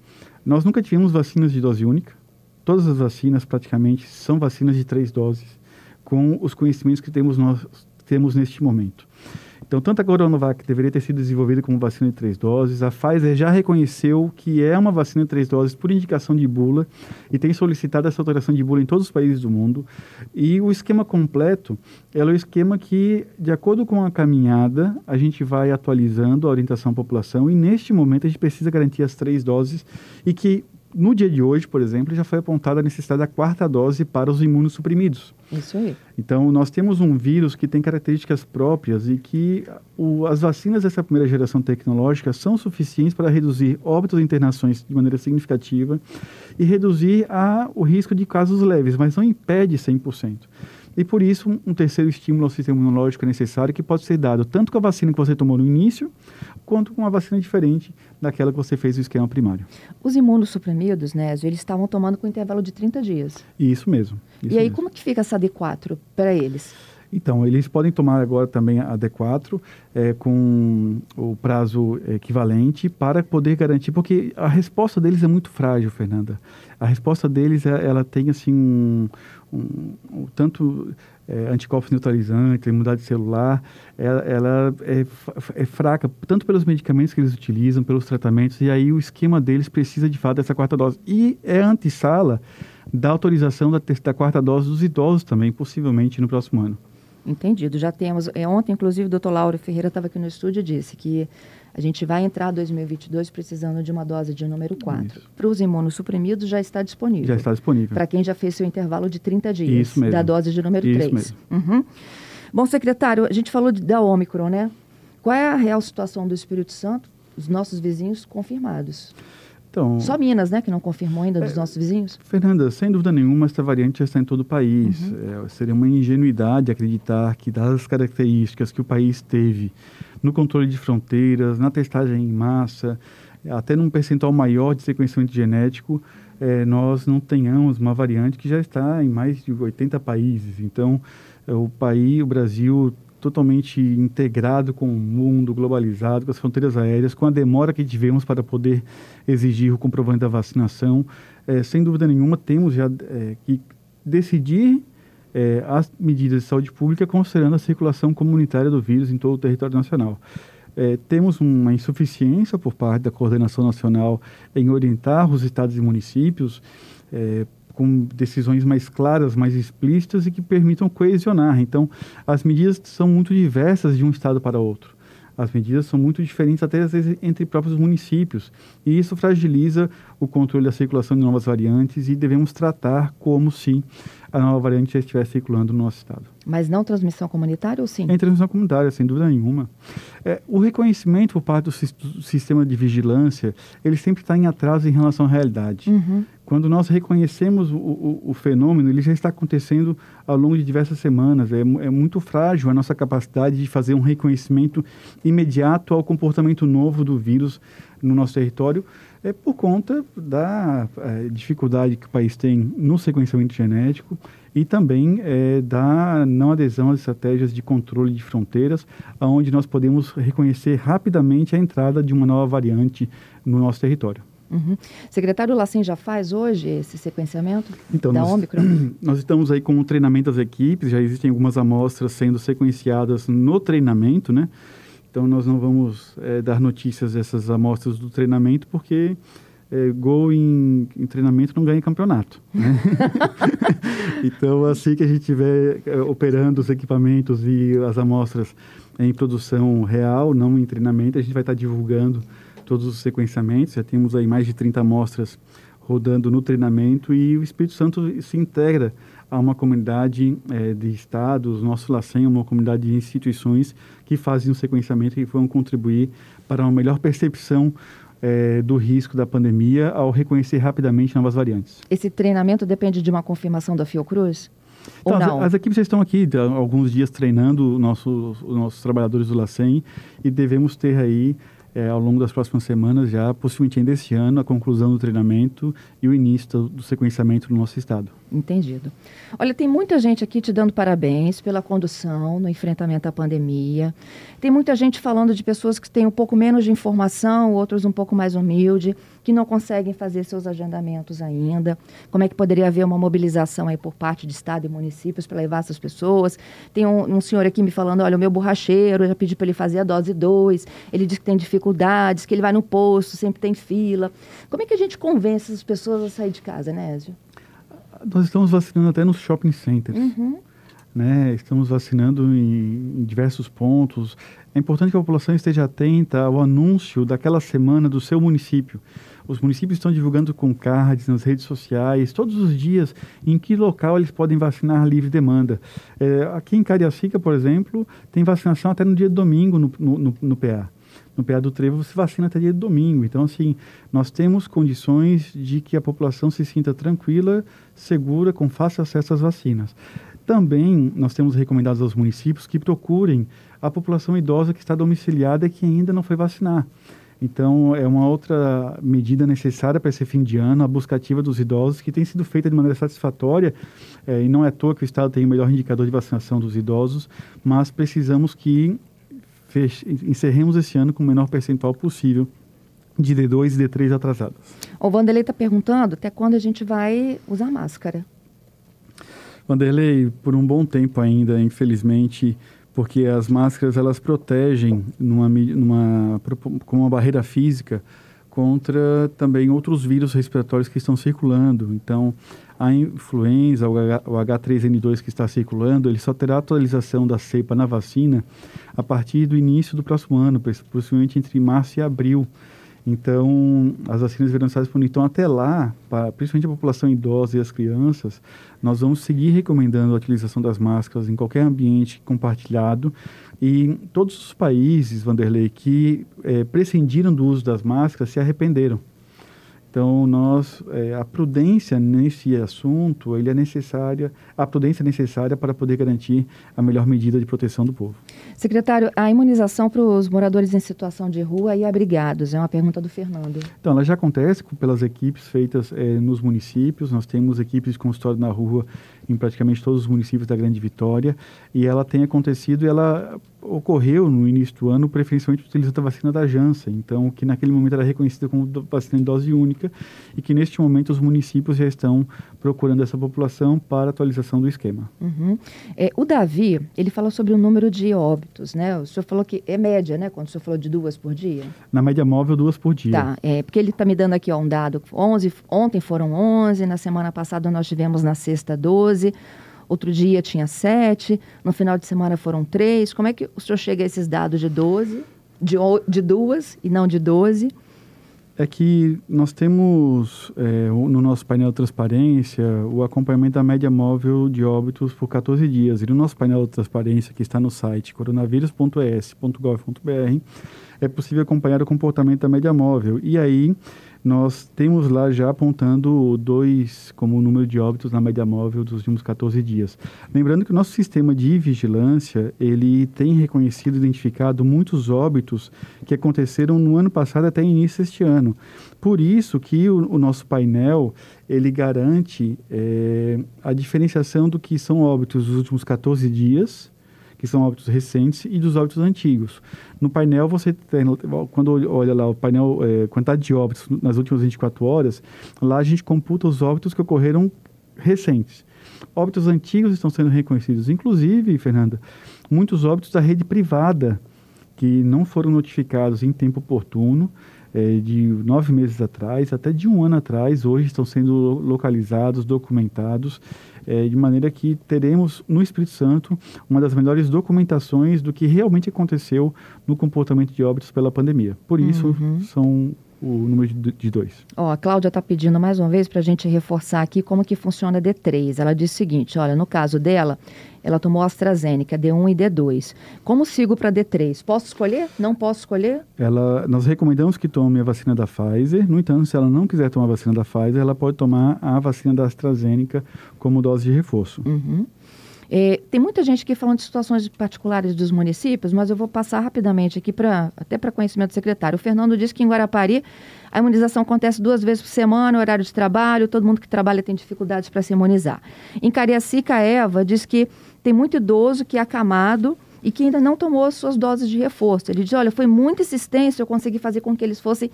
Nós nunca tivemos vacinas de dose única. Todas as vacinas, praticamente, são vacinas de três doses, com os conhecimentos que temos nós temos neste momento. Então, tanto a Coronavac deveria ter sido desenvolvida como vacina de três doses, a Pfizer já reconheceu que é uma vacina de três doses por indicação de bula e tem solicitado essa alteração de bula em todos os países do mundo. E o esquema completo é o esquema que, de acordo com a caminhada, a gente vai atualizando a orientação à população e, neste momento, a gente precisa garantir as três doses e que no dia de hoje, por exemplo, já foi apontada a necessidade da quarta dose para os imunossuprimidos. Isso aí. Então, nós temos um vírus que tem características próprias e que o, as vacinas dessa primeira geração tecnológica são suficientes para reduzir óbitos e internações de maneira significativa e reduzir a, o risco de casos leves, mas não impede 100%. E por isso, um terceiro estímulo ao sistema imunológico é necessário, que pode ser dado tanto com a vacina que você tomou no início, quanto com uma vacina diferente daquela que você fez o esquema primário. Os imunossuprimidos, Nésio, eles estavam tomando com intervalo de 30 dias. Isso mesmo. Isso e aí, mesmo. como que fica essa D4 para eles? Então, eles podem tomar agora também a D4 é, com o prazo equivalente para poder garantir, porque a resposta deles é muito frágil, Fernanda. A resposta deles, é, ela tem assim um, um, um tanto é, anticorpos neutralizantes, imunidade celular, ela, ela é, é, fraca, tanto pelos medicamentos que eles utilizam, pelos tratamentos, e aí o esquema deles precisa de fato dessa quarta dose. E é antessala da autorização da, da quarta dose dos idosos também, possivelmente no próximo ano. Entendido. Já temos. É, ontem, inclusive, o doutor Lauro Ferreira estava aqui no estúdio e disse que a gente vai entrar 2022 precisando de uma dose de número 4. Para os imunossuprimidos já está disponível. Já está disponível. Para quem já fez seu intervalo de 30 dias Isso mesmo. da dose de número Isso 3. Mesmo. Uhum. Bom, secretário, a gente falou de, da Ômicron, né? Qual é a real situação do Espírito Santo? Os nossos vizinhos confirmados. Então, Só Minas, né, que não confirmou ainda dos é, nossos vizinhos? Fernanda, sem dúvida nenhuma, essa variante já está em todo o país. Uhum. É, seria uma ingenuidade acreditar que, dadas as características que o país teve no controle de fronteiras, na testagem em massa, até num percentual maior de sequenciamento genético, é, nós não tenhamos uma variante que já está em mais de 80 países. Então, é, o país, o Brasil, totalmente integrado com o mundo, globalizado, com as fronteiras aéreas, com a demora que tivemos para poder exigir o comprovante da vacinação. É, sem dúvida nenhuma, temos já que decidir é, as medidas de saúde pública considerando a circulação comunitária do vírus em todo o território nacional. É, temos uma insuficiência por parte da coordenação nacional em orientar os estados e municípios é, com decisões mais claras, mais explícitas e que permitam coesionar. Então, as medidas são muito diversas de um estado para outro. As medidas são muito diferentes até às vezes entre próprios municípios e isso fragiliza o controle da circulação de novas variantes e devemos tratar como se a nova variante já estivesse circulando no nosso estado. Mas não transmissão comunitária ou sim? Em transmissão comunitária, sem dúvida nenhuma. É, o reconhecimento por parte do, do, sistema de vigilância, ele sempre está em atraso em relação à realidade. Uhum. Quando nós reconhecemos o, o, o, fenômeno, ele já está acontecendo ao longo de diversas semanas. É, é, muito frágil a nossa capacidade de fazer um reconhecimento imediato ao comportamento novo do vírus no nosso território, é por conta da é, dificuldade que o país tem no sequenciamento genético e também é, da não adesão às estratégias de controle de fronteiras, onde nós podemos reconhecer rapidamente a entrada de uma nova variante no nosso território. Uhum. Secretário Lacin já faz hoje esse sequenciamento então, da nós, Omicron? Nós estamos aí com o treinamento das equipes, já existem algumas amostras sendo sequenciadas no treinamento, né? Então nós não vamos é, dar notícias dessas amostras do treinamento porque é, gol em, em, treinamento não ganha campeonato. Né? então, assim que a gente estiver é, operando os equipamentos e as amostras em produção real, não em treinamento, a gente vai estar divulgando todos os sequenciamentos. Já temos aí mais de 30 amostras rodando no treinamento e o Espírito Santo se integra a uma comunidade é, de estados, nosso LACEN é uma comunidade de instituições que fazem o sequenciamento e vão contribuir para uma melhor percepção é, do risco da pandemia ao reconhecer rapidamente novas variantes. Esse treinamento depende de uma confirmação da Fiocruz? Então, Ou não? As, as, equipes já estão aqui há alguns dias treinando nossos, os nossos trabalhadores do LACEN e devemos ter aí é, ao longo das próximas semanas, já possivelmente ainda este ano, a conclusão do treinamento e o início do sequenciamento no nosso estado. Entendido. Olha, tem muita gente aqui te dando parabéns pela condução no enfrentamento à pandemia. Tem muita gente falando de pessoas que têm um pouco menos de informação, outros um pouco mais humilde, que não conseguem fazer seus agendamentos ainda. Como é que poderia haver uma mobilização aí por parte de Estado e municípios para levar essas pessoas? Tem um, um, senhor aqui me falando, olha, o meu borracheiro, eu já pedi para ele fazer a dose 2, ele diz que tem dificuldades, que ele vai no posto, sempre tem fila. Como é que a gente convence as pessoas a sair de casa, Nésio? nós estamos vacinando até nos shopping centers. Uhum. Né? Estamos vacinando em, em, diversos pontos. É importante que a população esteja atenta ao anúncio daquela semana do seu município. Os municípios estão divulgando com cards nas redes sociais, todos os dias, em que local eles podem vacinar livre demanda. É, aqui em Cariacica, por exemplo, tem vacinação até no dia de domingo no, no, no, no PA no PA do Trevo você vacina até dia de domingo. Então, assim, nós temos condições de que a população se sinta tranquila, segura, com fácil acesso às vacinas. Também nós temos recomendado aos municípios que procurem a população idosa que está domiciliada e que ainda não foi vacinar. Então, é uma outra medida necessária para esse fim de ano, a busca ativa dos idosos, que tem sido feita de maneira satisfatória, é, e não é à toa que o Estado tem o melhor indicador de vacinação dos idosos, mas precisamos que fech... encerremos esse ano com o menor percentual possível de D2 e D3 atrasadas. O Vanderlei está perguntando até quando a gente vai usar máscara. Vanderlei, por um bom tempo ainda, infelizmente, porque as máscaras elas protegem numa, numa, com uma barreira física contra também outros vírus respiratórios que estão circulando. Então, a influenza, o H3N2 que está circulando, ele só terá atualização da cepa na vacina a partir do início do próximo ano, possivelmente entre março e abril. Então, as vacinas estar disponíveis. Então, até lá, para, principalmente a população idosa e as crianças, nós vamos seguir recomendando a utilização das máscaras em qualquer ambiente compartilhado. E todos os países, Vanderlei, que é, prescindiram do uso das máscaras se arrependeram. Então, nós, é, a prudência nesse assunto, ele é necessária, a prudência é necessária para poder garantir a melhor medida de proteção do povo. Secretário, a imunização para os moradores em situação de rua e abrigados, é uma pergunta do Fernando. Então, ela já acontece pelas equipes feitas é, nos municípios, nós temos equipes de consultório na rua em praticamente todos os municípios da Grande Vitória, e ela tem acontecido e ela ocorreu no início do ano, preferencialmente utilizando a vacina da Janssen, então, que naquele momento era reconhecida como vacina em dose única, e que neste momento os municípios já estão procurando essa população para atualização do esquema. Uhum. É, o Davi, ele falou sobre o número de óbitos, né? O senhor falou que é média, né? Quando o senhor falou de duas por dia? Na média móvel, duas por dia. Tá, é, porque ele está me dando aqui ó, um dado, 11, ontem foram 11, na semana passada nós tivemos na sexta 12, outro dia tinha sete, no final de semana foram três. Como é que o senhor chega a esses dados de 12, de, de duas e não de 12? É que nós temos é, no nosso painel de transparência o acompanhamento da média móvel de óbitos por 14 dias. E no nosso painel de transparência, que está no site coronavírus.es.gov.br, é possível acompanhar o comportamento da média móvel. E aí nós temos lá já apontando dois como o número de óbitos na média móvel dos últimos 14 dias. Lembrando que o nosso sistema de vigilância, ele tem reconhecido, identificado muitos óbitos que aconteceram no ano passado até início deste ano. Por isso que o, o nosso painel, ele garante é, a diferenciação do que são óbitos dos últimos 14 dias, que são óbitos recentes, e dos óbitos antigos. No painel, você tem, quando olha lá o painel, é, quantidade de óbitos nas últimas 24 horas, lá a gente computa os óbitos que ocorreram recentes. Óbitos antigos estão sendo reconhecidos, inclusive, Fernanda, muitos óbitos da rede privada, que não foram notificados em tempo oportuno, é, de nove meses atrás, até de um ano atrás, hoje estão sendo localizados, documentados, é, de maneira que teremos no Espírito Santo uma das melhores documentações do que realmente aconteceu no comportamento de óbitos pela pandemia. Por isso, uhum. são o número de, dois. Ó, a Cláudia está pedindo mais uma vez para a gente reforçar aqui como que funciona a D3. Ela diz o seguinte, olha, no caso dela, ela tomou AstraZeneca D1 e D2. Como sigo para D3? Posso escolher? Não posso escolher? Ela, nós recomendamos que tome a vacina da Pfizer. No entanto, se ela não quiser tomar a vacina da Pfizer, ela pode tomar a vacina da AstraZeneca como dose de reforço. Uhum. É, tem muita gente aqui falando de situações particulares dos municípios, mas eu vou passar rapidamente aqui para até para conhecimento do secretário. O Fernando disse que em Guarapari a imunização acontece duas vezes por semana, horário de trabalho, todo mundo que trabalha tem dificuldades para se imunizar. Em Cariacica, a Eva diz que tem muito idoso que é acamado e que ainda não tomou as suas doses de reforço. Ele diz: olha, foi muita insistência, eu consegui fazer com que eles fossem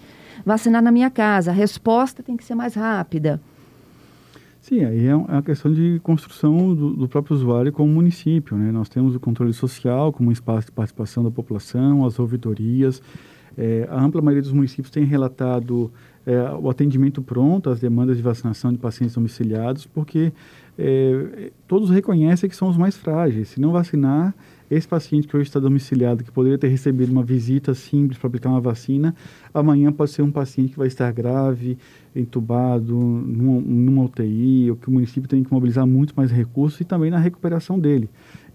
vacinar na minha casa. A resposta tem que ser mais rápida. Sim, aí é uma questão de construção do, do, próprio usuário como município. Né? Nós temos o controle social como um espaço de participação da população, as ouvidorias. É, a ampla maioria dos municípios tem relatado é, o atendimento pronto às demandas de vacinação de pacientes domiciliados, porque é, todos reconhecem que são os mais frágeis. Se não vacinar, esse paciente que hoje está domiciliado, que poderia ter recebido uma visita simples para aplicar uma vacina, amanhã pode ser um paciente que vai estar grave, entubado, numa, numa UTI, ou que o município tem que mobilizar muito mais recursos e também na recuperação dele.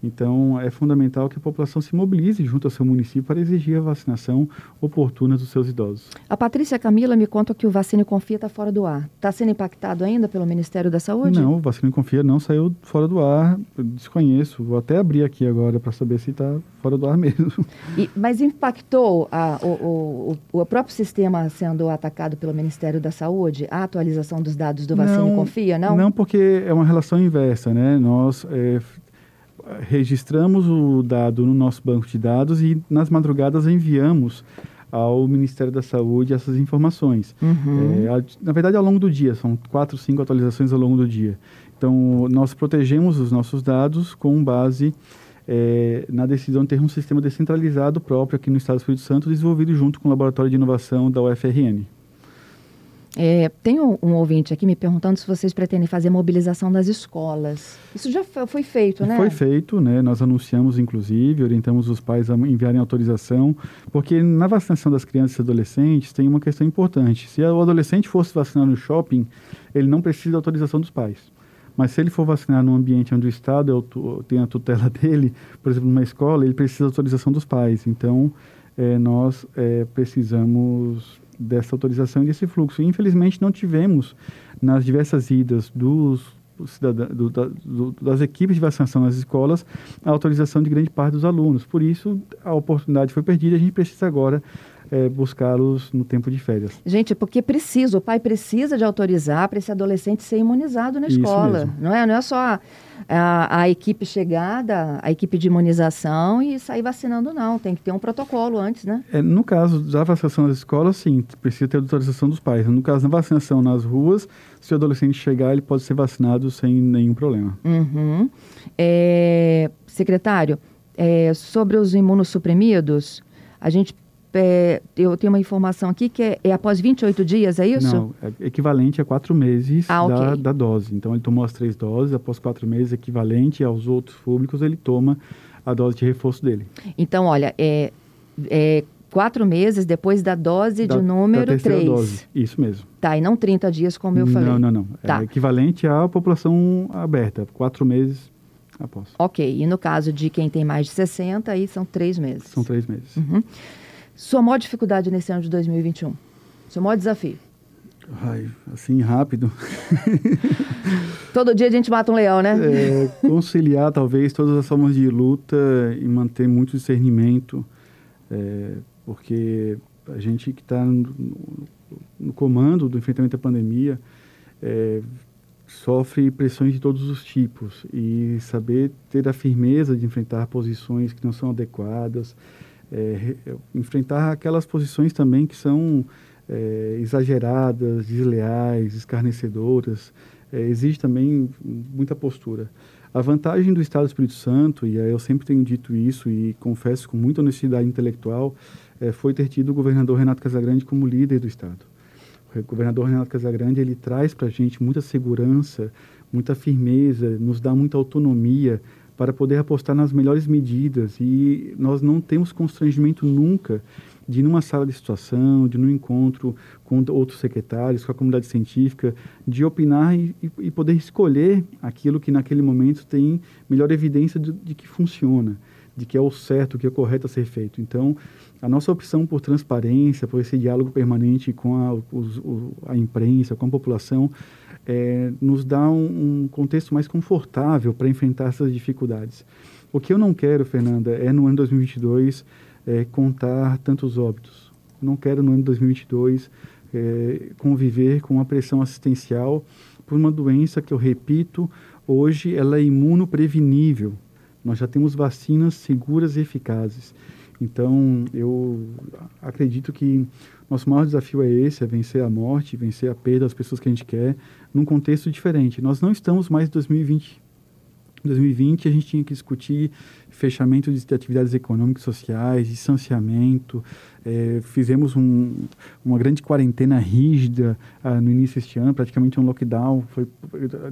Então, é fundamental que a população se mobilize junto ao seu município para exigir a vacinação oportuna dos seus idosos. A Patrícia Camila me conta que o Vacina Confia está fora do ar. Está sendo impactado ainda pelo Ministério da Saúde? Não, o Vacina Confia não saiu fora do ar. Eu desconheço. Vou até abrir aqui agora para saber se está fora do ar mesmo. E, mas impactou a, o, o, o, próprio sistema sendo atacado pelo Ministério da Saúde, a atualização dos dados do Vacina não, Confia, não? Não, porque é uma relação inversa, né? Nós é, registramos o dado no nosso banco de dados e nas madrugadas enviamos ao Ministério da Saúde essas informações. Uhum. É, na verdade, ao longo do dia, são quatro, cinco atualizações ao longo do dia. Então, nós protegemos os nossos dados com base é, na decisão de ter um sistema descentralizado próprio aqui no Estado do Espírito Santo, desenvolvido junto com o Laboratório de Inovação da UFRN. É, tem um, um, ouvinte aqui me perguntando se vocês pretendem fazer mobilização das escolas. Isso já foi feito, né? Foi feito, né? Nós anunciamos, inclusive, orientamos os pais a enviarem autorização, porque na vacinação das crianças e adolescentes tem uma questão importante. Se o adolescente fosse vacinar no shopping, ele não precisa da autorização dos pais. Mas se ele for vacinar num ambiente onde o Estado é tem a tutela dele, por exemplo, numa escola, ele precisa da autorização dos pais. Então, é, nós é, precisamos dessa autorização e desse fluxo. infelizmente, não tivemos, nas diversas idas dos do, do, das equipes de vacinação nas escolas, a autorização de grande parte dos alunos. Por isso, a oportunidade foi perdida e a gente precisa agora é, buscá-los no tempo de férias. Gente, porque precisa, o pai precisa de autorizar para esse adolescente ser imunizado na escola. Não é, não é só a, a, equipe chegada, a equipe de imunização e sair vacinando, não. Tem que ter um protocolo antes, né? É, no caso da vacinação nas escolas, sim, precisa ter autorização dos pais. No caso da vacinação nas ruas, se o adolescente chegar, ele pode ser vacinado sem nenhum problema. Uhum. É, secretário, é, sobre os imunossuprimidos, a gente é, eu tenho uma informação aqui que é, é, após 28 dias, é isso? Não, é equivalente a quatro meses ah, da, okay. da, dose. Então, ele tomou as três doses, após quatro meses, equivalente aos outros públicos, ele toma a dose de reforço dele. Então, olha, é, é quatro meses depois da dose da, de número 3. Dose. Isso mesmo. Tá, e não 30 dias, como eu falei. Não, não, não. Tá. É equivalente à população aberta, quatro meses após. Ok, e no caso de quem tem mais de 60, aí são três meses. São três meses. Uhum. Sua maior dificuldade nesse ano de 2021? Seu maior desafio? Ai, assim, rápido. Todo dia a gente mata um leão, né? É, conciliar, talvez, todas as formas de luta e manter muito discernimento, é, porque a gente que está no, no, comando do enfrentamento à pandemia é, sofre pressões de todos os tipos e saber ter a firmeza de enfrentar posições que não são adequadas, é, enfrentar aquelas posições também que são é, exageradas, desleais, escarnecedoras. É, exige também muita postura. A vantagem do Estado do Espírito Santo, e eu sempre tenho dito isso e confesso com muita honestidade intelectual, é, foi ter tido o governador Renato Casagrande como líder do Estado. O governador Renato Casagrande ele traz para a gente muita segurança, muita firmeza, nos dá muita autonomia para poder apostar nas melhores medidas e nós não temos constrangimento nunca de numa sala de situação, de num encontro com outros secretários, com a comunidade científica, de opinar e, e poder escolher aquilo que naquele momento tem melhor evidência de, de, que funciona, de que é o certo, que é o correto a ser feito. Então, a nossa opção por transparência, por esse diálogo permanente com a, os, a imprensa, com a população, é, nos dá um, um contexto mais confortável para enfrentar essas dificuldades. O que eu não quero, Fernanda, é no ano 2022 é, contar tantos óbitos. Não quero no ano 2022 é, conviver com uma pressão assistencial por uma doença que eu repito, hoje ela é imunoprevenível. Nós já temos vacinas seguras e eficazes. Então, eu acredito que nosso maior desafio é esse, é vencer a morte, vencer a perda das pessoas que a gente quer, num contexto diferente. Nós não estamos mais em 2020. Em 2020, a gente tinha que discutir fechamento de atividades econômicas e sociais, distanciamento. É, fizemos um, uma grande quarentena rígida ah, no início deste ano, praticamente um lockdown foi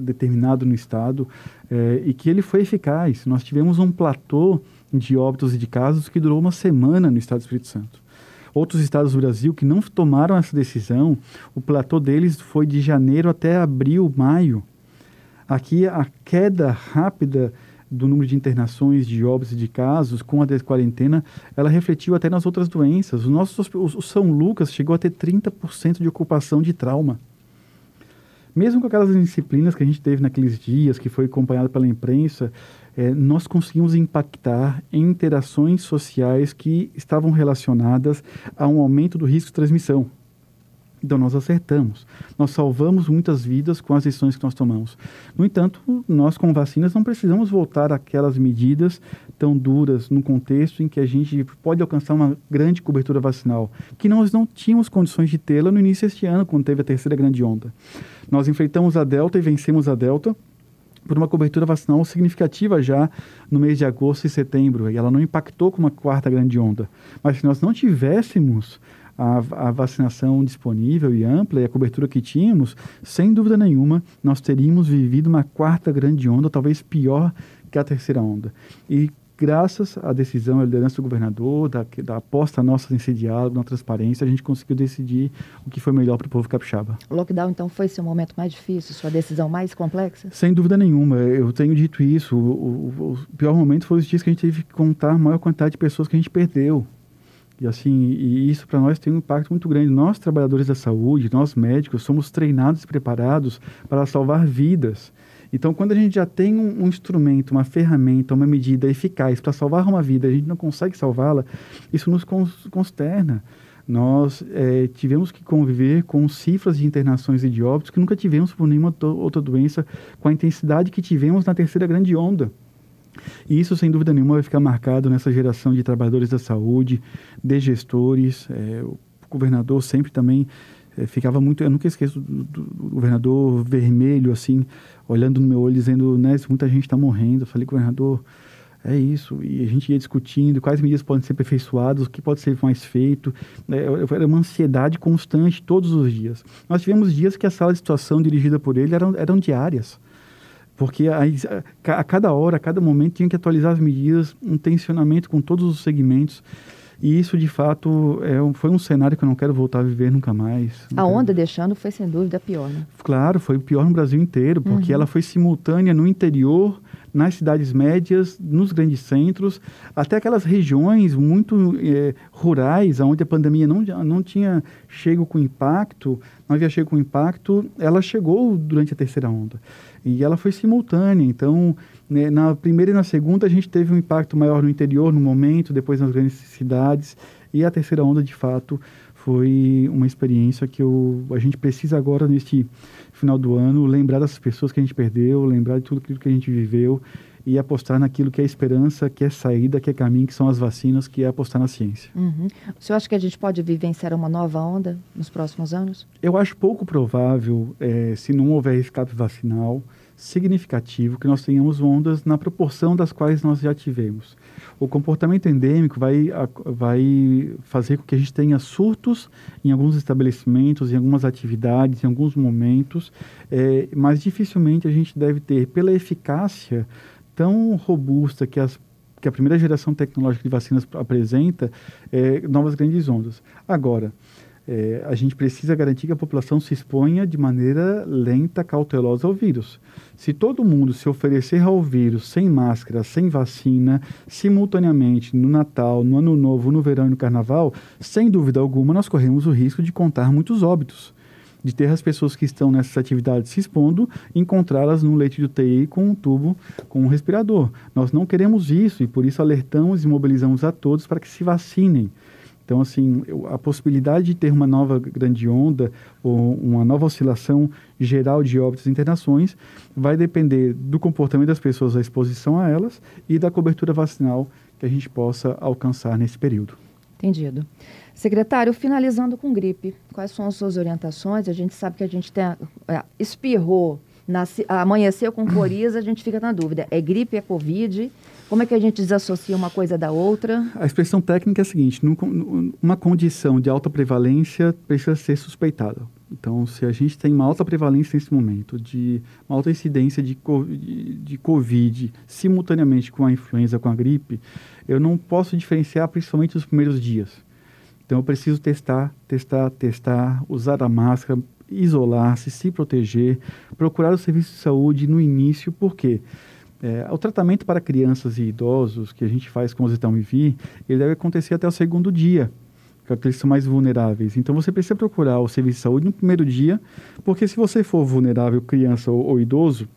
determinado no Estado, é, e que ele foi eficaz. Nós tivemos um platô de óbitos e de casos que durou uma semana no Estado do Espírito Santo. Outros estados do Brasil que não tomaram essa decisão, o platô deles foi de janeiro até abril, maio. Aqui a queda rápida do número de internações, de óbitos e de casos com a quarentena, ela refletiu até nas outras doenças. O nosso o São Lucas chegou a ter 30% de ocupação de trauma. Mesmo com aquelas disciplinas que a gente teve naqueles dias, que foi acompanhada pela imprensa, é, nós conseguimos impactar em interações sociais que estavam relacionadas a um aumento do risco de transmissão. Então, nós acertamos. Nós salvamos muitas vidas com as decisões que nós tomamos. No entanto, nós, com vacinas, não precisamos voltar àquelas medidas tão duras num contexto em que a gente pode alcançar uma grande cobertura vacinal, que nós não tínhamos condições de tê-la no início deste ano, quando teve a terceira grande onda. Nós enfrentamos a Delta e vencemos a Delta por uma cobertura vacinal significativa já no mês de agosto e setembro, e ela não impactou com uma quarta grande onda. Mas se nós não tivéssemos a, a, vacinação disponível e ampla e a cobertura que tínhamos, sem dúvida nenhuma, nós teríamos vivido uma quarta grande onda, talvez pior que a terceira onda. E graças à decisão e liderança do governador, da, da aposta nossa nesse diálogo, na transparência, a gente conseguiu decidir o que foi melhor para o povo capixaba. O lockdown, então, foi seu momento mais difícil, sua decisão mais complexa? Sem dúvida nenhuma. Eu tenho dito isso. O, o, o pior momento foi os dias que a gente teve que contar a maior quantidade de pessoas que a gente perdeu. E assim, e isso para nós tem um impacto muito grande. Nós, trabalhadores da saúde, nós médicos, somos treinados e preparados para salvar vidas. Então, quando a gente já tem um, um instrumento, uma ferramenta, uma medida eficaz para salvar uma vida, a gente não consegue salvá-la, isso nos consterna. Nós é, tivemos que conviver com cifras de internações e de óbitos que nunca tivemos por nenhuma outra doença com a intensidade que tivemos na terceira grande onda. E isso, sem dúvida nenhuma, vai ficar marcado nessa geração de trabalhadores da saúde, de gestores. É, o governador sempre também ficava muito. Eu nunca esqueço do, do, do, governador vermelho, assim, olhando no meu olho, dizendo: né, muita gente está morrendo. Eu falei, governador, é isso. E a gente ia discutindo quais medidas podem ser aperfeiçoadas, o que pode ser mais feito. É, era uma ansiedade constante todos os dias. Nós tivemos dias que a sala de situação dirigida por ele eram, eram diárias porque a, a, cada hora, a cada momento tinha que atualizar as medidas, um tensionamento com todos os segmentos. E isso, de fato, é, foi um cenário que eu não quero voltar a viver nunca mais. A onda deixando foi, sem dúvida, pior, né? Claro, foi pior no Brasil inteiro, porque uhum. ela foi simultânea no interior, nas cidades médias, nos grandes centros, até aquelas regiões muito é, rurais, onde a pandemia não, não tinha chego com impacto, não havia chego com impacto, ela chegou durante a terceira onda. E ela foi simultânea, então né, na primeira e na segunda a gente teve um impacto maior no interior no momento, depois nas grandes cidades, e a terceira onda de fato foi uma experiência que eu, a gente precisa agora neste final do ano lembrar das pessoas que a gente perdeu, lembrar de tudo aquilo que a gente viveu e apostar naquilo que é esperança, que é saída, que é caminho, que são as vacinas, que é apostar na ciência. Uhum. O senhor acha que a gente pode vivenciar uma nova onda nos próximos anos? Eu acho pouco provável, é, se não houver escape vacinal, significativo que nós tenhamos ondas na proporção das quais nós já tivemos. O comportamento endêmico vai, vai fazer com que a gente tenha surtos em alguns estabelecimentos, em algumas atividades, em alguns momentos, é, mas dificilmente a gente deve ter, pela eficácia tão robusta que as que a primeira geração tecnológica de vacinas apresenta, é, novas grandes ondas. Agora, é, a gente precisa garantir que a população se exponha de maneira lenta, cautelosa ao vírus. Se todo mundo se oferecer ao vírus sem máscara, sem vacina, simultaneamente no Natal, no Ano Novo, no verão e no Carnaval, sem dúvida alguma nós corremos o risco de contar muitos óbitos. De ter as pessoas que estão nessas atividades se expondo, encontrá-las no leite de UTI com um tubo, com um respirador. Nós não queremos isso e por isso alertamos e mobilizamos a todos para que se vacinem. Então, assim, a possibilidade de ter uma nova grande onda ou uma nova oscilação geral de óbitos e internações vai depender do comportamento das pessoas, da exposição a elas e da cobertura vacinal que a gente possa alcançar nesse período. Entendido. Secretário, finalizando com gripe, quais são as suas orientações? A gente sabe que a gente tem, é, espirrou, nasce, amanheceu com coriza, a gente fica na dúvida, é gripe, é covid? Como é que a gente desassocia uma coisa da outra? A expressão técnica é a seguinte: uma condição de alta prevalência precisa ser suspeitada. Então, se a gente tem uma alta prevalência nesse momento, de uma alta incidência de, de, de Covid simultaneamente com a influenza, com a gripe, eu não posso diferenciar principalmente nos primeiros dias. Então, eu preciso testar, testar, testar, usar a máscara, isolar-se, se proteger, procurar o serviço de saúde no início? Porque é, o tratamento para crianças e idosos que a gente faz com o Zitamivir, ele deve acontecer até o segundo dia, porque eles são mais vulneráveis. Então você precisa procurar o serviço de saúde no primeiro dia, porque se você for vulnerável, criança ou, ou idoso,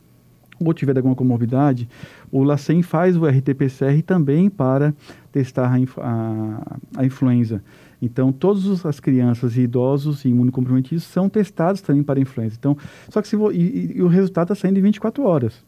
ou tiver alguma comorbidade, o LACEN faz o RT-PCR também para testar a, a, a influenza. Então, todas as crianças e idosos e imunocomprometidos são testados também para influenza. Então, só que se e, e, e o resultado está saindo em 24 horas.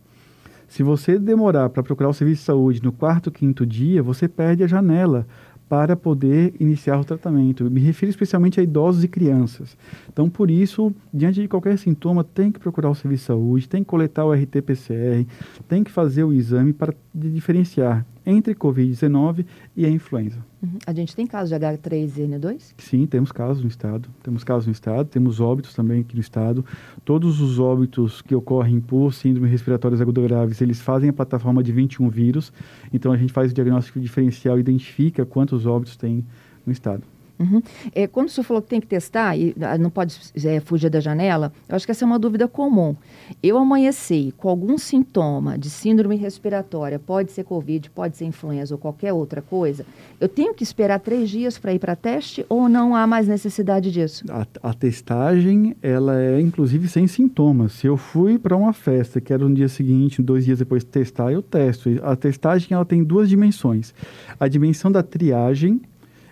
Se você demorar para procurar o serviço de saúde no quarto, quinto dia, você perde a janela para poder iniciar o tratamento. Me refiro especialmente a idosos e crianças. Então, por isso, diante de qualquer sintoma, tem que procurar o serviço de saúde, tem que coletar o RT-PCR, tem que fazer o exame para diferenciar entre Covid-19 e a influenza. Uhum. A gente tem casos de H3N2? Sim, temos casos no estado. Temos casos no estado, temos óbitos também aqui no estado. Todos os óbitos que ocorrem por síndrome respiratórias agudas graves, eles fazem a plataforma de 21 vírus. Então a gente faz o diagnóstico diferencial e identifica quantos óbitos tem no estado. Uhum. É, quando o senhor falou que tem que testar e ah, não pode é, fugir da janela, eu acho que essa é uma dúvida comum. Eu amanheci com algum sintoma de síndrome respiratória, pode ser Covid, pode ser influenza ou qualquer outra coisa, eu tenho que esperar três dias para ir para teste ou não há mais necessidade disso? A, a, testagem, ela é inclusive sem sintomas. Se eu fui para uma festa, que era no dia seguinte, dois dias depois de testar, eu testo. A testagem, ela tem duas dimensões. A dimensão da triagem,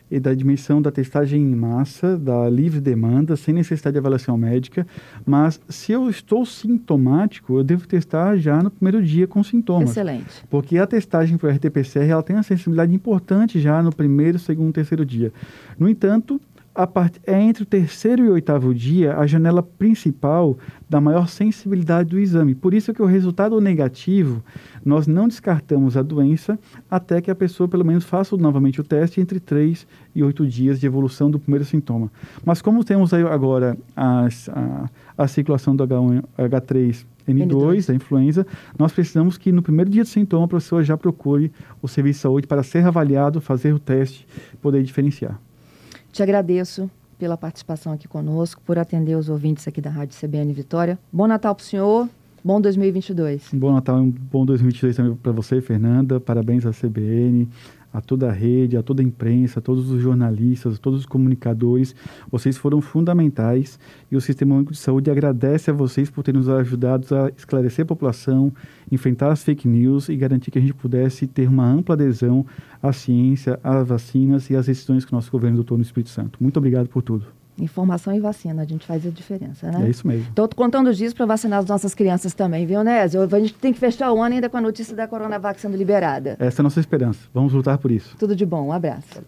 e da dimensão da testagem em massa, da livre demanda, sem necessidade de avaliação médica. Mas se eu estou sintomático, eu devo testar já no primeiro dia com sintomas. Excelente. Porque a testagem para o RT-PCR ela tem uma sensibilidade importante já no primeiro, segundo, terceiro dia. No entanto, part... é entre o terceiro e o oitavo dia a janela principal da maior sensibilidade do exame. Por isso que o resultado negativo, nós não descartamos a doença até que a pessoa pelo menos faça novamente o teste entre 3 e 8 dias de evolução do primeiro sintoma. Mas como temos agora a, a, a circulação do H1, H3 N2, N2, da influenza, nós precisamos que no primeiro dia de sintoma a pessoa já procure o serviço de saúde para ser avaliado, fazer o teste, poder diferenciar. Te agradeço pela participação aqui conosco, por atender os ouvintes aqui da Rádio CBN Vitória. Bom Natal para o senhor, bom 2022. Bom Natal e um bom 2022 também para você, Fernanda. Parabéns à CBN, a toda a rede, a toda a imprensa, a todos os jornalistas, a todos os comunicadores. Vocês foram fundamentais e o Sistema Único de Saúde agradece a vocês por terem nos ajudado a esclarecer a população, enfrentar as fake news e garantir que a gente pudesse ter uma ampla adesão à ciência, às vacinas e às decisões que o nosso governo adotou no Espírito Santo. Muito obrigado por tudo. Informação e vacina, a gente faz a diferença, né? É isso mesmo. Estou contando os dias para vacinar as nossas crianças também, viu, Nésio? A gente tem que fechar o ano ainda com a notícia da Coronavac sendo liberada. Essa é a nossa esperança. Vamos lutar por isso. Tudo de bom. Um abraço.